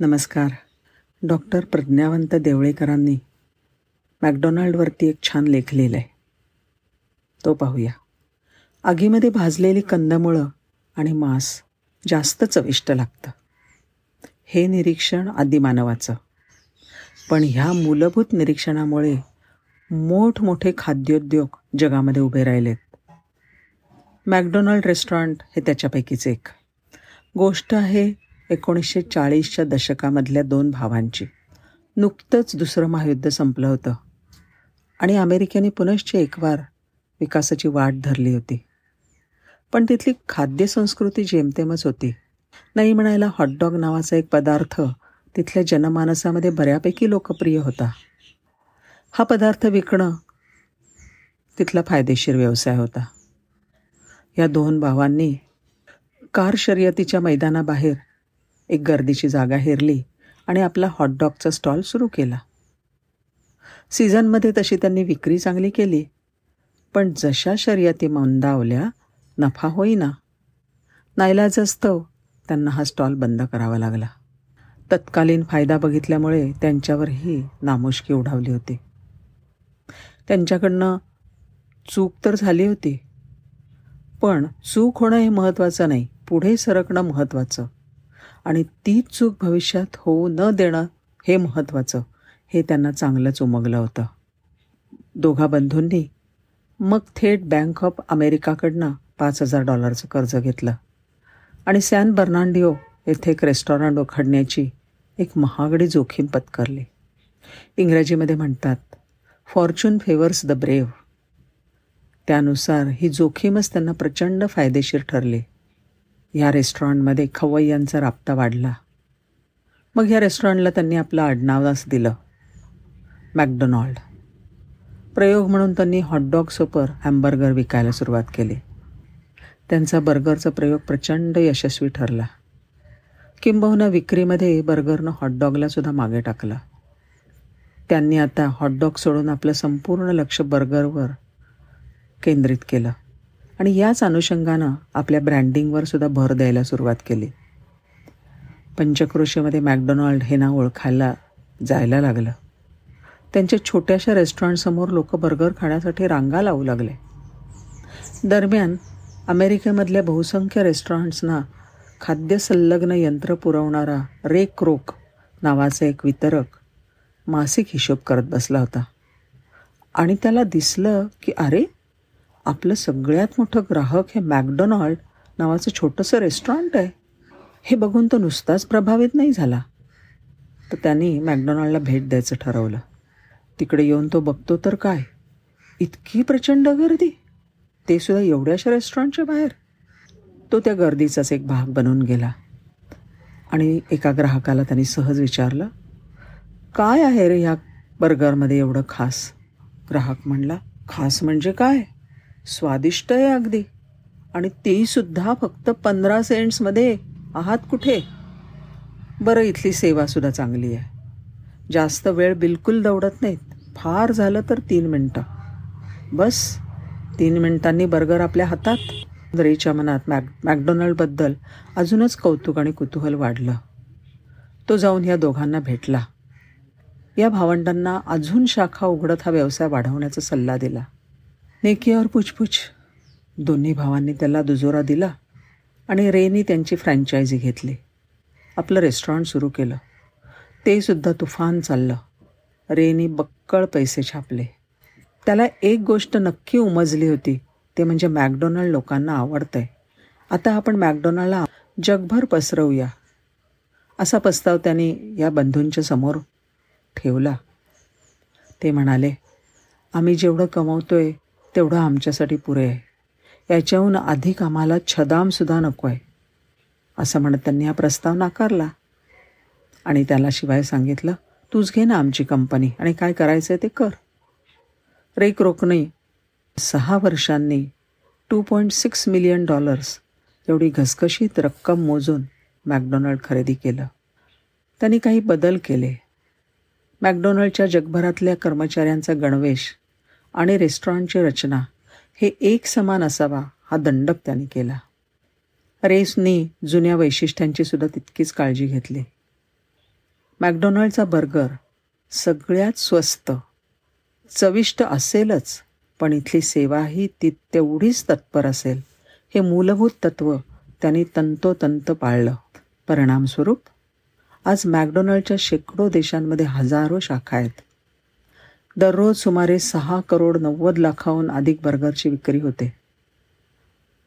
नमस्कार. डॉक्टर प्रज्ञावंत देवळेकरांनी मॅकडोनाल्डवरती एक छान लेख लिहिला आहे तो पाहूया. आगीमध्ये भाजलेली कंदमुळं आणि मांस जास्त चविष्ट लागतं. हे निरीक्षण आदिमानवाचं. पण ह्या मूलभूत निरीक्षणामुळे मोठमोठे खाद्योद्योग जगामध्ये उभे राहिलेत. मॅकडोनाल्ड रेस्टॉरंट हे त्याच्यापैकीच एक. गोष्ट आहे एकोणीसशे चाळीसच्या दशकामधल्या दोन भावांची. नुकतंच दुसरं महायुद्ध संपलं होतं. आणि अमेरिकेने पुनश्च एकवार विकासाची वाट धरली होती. पण तिथली खाद्यसंस्कृती जेमतेमच होती. नाही म्हणायला हॉटडॉग नावाचा एक पदार्थ तिथल्या जनमानसामध्ये बऱ्यापैकी लोकप्रिय होता. हा पदार्थ विकणं तिथला फायदेशीर व्यवसाय होता. या दोन भावांनी कार शर्यतीच्या मैदानाबाहेर एक गर्दीची जागा हेरली आणि आपला हॉटडॉगचा स्टॉल सुरू केला. सीझनमध्ये तशी त्यांनी विक्री चांगली केली पण जशा शर्यती मंदावल्या नफा होईना. नाईलाजस्तव त्यांना हा स्टॉल बंद करावा लागला. तत्कालीन फायदा बघितल्यामुळे त्यांच्यावरही नामुष्की उडावली होती. त्यांच्याकडनं चूक तर झाली होती पण चूक होणं हे महत्त्वाचं नाही पुढे सरकणं महत्त्वाचं. आणि तीच चूक भविष्यात होऊ न देणं हे महत्त्वाचं हे त्यांना चांगलंच उमगलं होतं. दोघा बंधूंनी मग थेट बँक ऑफ अमेरिकाकडनं पाच हजार डॉलरचं कर्ज घेतलं. आणि सॅन बर्नांडिओ येथे एक रेस्टॉरंट उघडण्याची एक महागडी जोखीम पत्करली. इंग्रजीमध्ये म्हणतात फॉर्च्यून फेवर्स द ब्रेव्ह त्यानुसार ही जोखीमच त्यांना प्रचंड फायदेशीर ठरली. या रेस्टॉरंटमध्ये खवय्यांचा राबता वाढला. मग या रेस्टॉरंटला त्यांनी आपलं आडनावच दिलं. मॅकडोनाल्ड. प्रयोग म्हणून त्यांनी हॉटडॉग सोपर हॅम्बर्गर विकायला सुरुवात केली. त्यांचा बर्गरचा प्रयोग प्रचंड यशस्वी ठरला. किंबहुना विक्रीमध्ये बर्गरनं हॉटडॉगला सुद्धा मागे टाकलं. त्यांनी आता हॉटडॉग सोडून आपलं संपूर्ण लक्ष बर्गरवर केंद्रित केलं. आणि याच अनुषंगानं आपल्या ब्रँडिंगवर सुद्धा भर द्यायला सुरुवात केली. पंचक्रोशीमध्ये मॅकडोनाल्ड हे नाव ओळखायला जायला लागलं. त्यांच्या छोट्याशा रेस्टॉरंटसमोर लोक बर्गर खाण्यासाठी रांगा लावू लागले. दरम्यान अमेरिकेमधल्या बहुसंख्य रेस्टॉरंट्सना खाद्य संलग्न यंत्र पुरवणारा रेक रोक नावाचा एक वितरक मासिक हिशोब करत बसला होता. आणि त्याला दिसलं की अरे आपलं सगळ्यात मोठं ग्राहक हे मॅकडोनाल्ड नावाचं छोटंसं रेस्टॉरंट आहे. हे बघून तो नुसताच प्रभावित नाही झाला. तर त्यांनी मॅकडोनॉल्डला भेट द्यायचं ठरवलं. तिकडे येऊन तो बघतो तर काय? इतकी प्रचंड गर्दी. ते सुद्धा एवढ्याशा रेस्टॉरंटच्या बाहेर. तो त्या गर्दीचाच एक भाग बनून गेला. आणि एका ग्राहकाला त्यांनी सहज विचारलं काय आहे रे ह्या बर्गरमध्ये एवढं खास? ग्राहक म्हणला खास म्हणजे काय? स्वादिष्ट आहे अगदी. आणि तीसुद्धा फक्त पंधरा सेंट्समध्ये आहात कुठे? बरं इथली सेवासुद्धा चांगली आहे. जास्त वेळ बिलकुल दौडत नाहीत. फार झालं तर तीन मिनटं. बस तीन मिनिटांनी बर्गर आपल्या हातात. रेच्या मनात मॅक मॅकडोनाल्डबद्दल अजूनच कौतुक आणि कुतूहल वाढलं. तो जाऊन या दोघांना भेटला. या भावंडांना अजून शाखा उघडत हा व्यवसाय वाढवण्याचा सल्ला दिला. नेकीवर पुछपुछ. दोन्ही भावांनी त्याला दुजोरा दिला आणि रेनी त्यांची फ्रँचायझी घेतली. आपलं रेस्टॉरंट सुरू केलं. ते सुद्धा तुफान चाललं. रेनी बक्कळ पैसे छापले. त्याला एक गोष्ट नक्की उमजली होती ते म्हणजे मॅकडोनाल्ड लोकांना आवडतं आहे आता आपण मॅकडोनाल्डला जगभर पसरवूया. असा प्रस्ताव त्यांनी या बंधूंच्या समोर ठेवला. ते म्हणाले आम्ही जेवढं कमवतोय तेवढं आमच्यासाठी पुरे आहे. याच्याहून अधिक आम्हाला छदामसुद्धा नको आहे असं म्हणत त्यांनी हा प्रस्ताव नाकारला. आणि त्याला शिवाय सांगितलं तूच घे ना आमची कंपनी आणि काय करायचं आहे ते कर. रेक रोकणे सहा वर्षांनी two point six million dollars एवढी घसघशीत रक्कम मोजून मॅकडोनाल्ड खरेदी केलं. त्यांनी काही बदल केले. मॅकडोनल्डच्या जगभरातल्या कर्मचाऱ्यांचा गणवेश आणि रेस्टॉरंटची रचना हे एक समान असावा हा दंडक त्याने केला. रेसने जुन्या वैशिष्ट्यांची सुद्धा तितकीच काळजी घेतली. मॅकडोनल्डचा बर्गर सगळ्यात स्वस्त चविष्ट असेलच पण इथली सेवाही ती तेवढीच तत्पर असेल हे मूलभूत तत्त्व त्यांनी तंतोतंत पाळलं. परिणामस्वरूप आज मॅकडोनल्डच्या शेकडो देशांमध्ये हजारो शाखा आहेत. दररोज सुमारे सहा करोड नव्वद लाखाहून अधिक बर्गरची विक्री होते.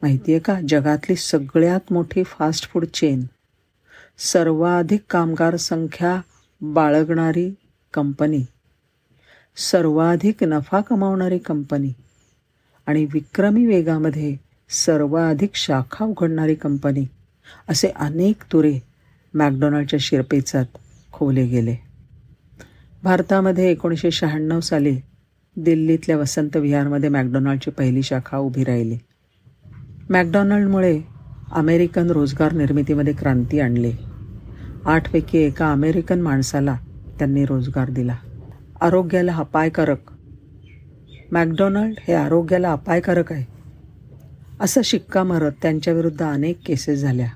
माहिती आहे का? जगातली सगळ्यात मोठी फास्ट फूड चेन सर्वाधिक कामगार संख्या बाळगणारी कंपनी सर्वाधिक नफा कमावणारी कंपनी आणि विक्रमी वेगामध्ये सर्वाधिक शाखा उघडणारी कंपनी असे अनेक तुरे मॅकडोनाल्डच्या शिरपेचात खोवले गेले. भारतामध्ये एकोणीसशे शहाण्णव साली दिल्लीतल्या वसंत विहारमध्ये मॅकडोनाल्डची पहिली शाखा उभी राहिली. मॅकडॉनल्डमुळे अमेरिकन रोजगार निर्मितीमध्ये क्रांती आणली. आठपैकी एका अमेरिकन माणसाला त्यांनी रोजगार दिला. आरोग्याला अपायकारक. मॅकडॉनल्ड हे आरोग्याला अपायकारक आहे. असं शिक्का मारत त्यांच्याविरुद्ध अनेक केसेस झाल्या.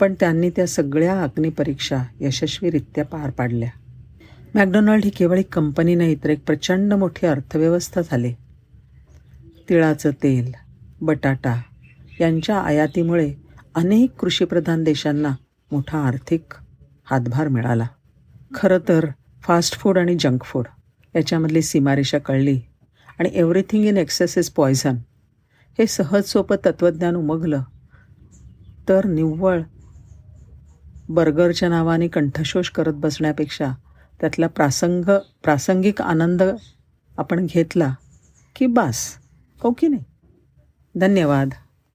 पण त्यांनी त्या सगळ्या अग्निपरीक्षा यशस्वीरित्या पार पाडल्या. मॅकडोनाल्ड ही केवळ एक कंपनी नाही तर एक प्रचंड मोठी अर्थव्यवस्था झाली. तिळाचं तेल बटाटा यांच्या आयातीमुळे अनेक कृषीप्रधान देशांना मोठा आर्थिक हातभार मिळाला. खरं तर फास्ट फूड आणि जंक फूड याच्यामधली सीमारेषा कळली आणि everything in excess is poison हे सहज सोपं तत्त्वज्ञान उमगलं तर निव्वळ बर्गरच्या नावाने कंठशोष करत बसण्यापेक्षा त्यातला प्रासंग प्रासंगिक आनंद आपण घेतला की बास हो की नाही? धन्यवाद.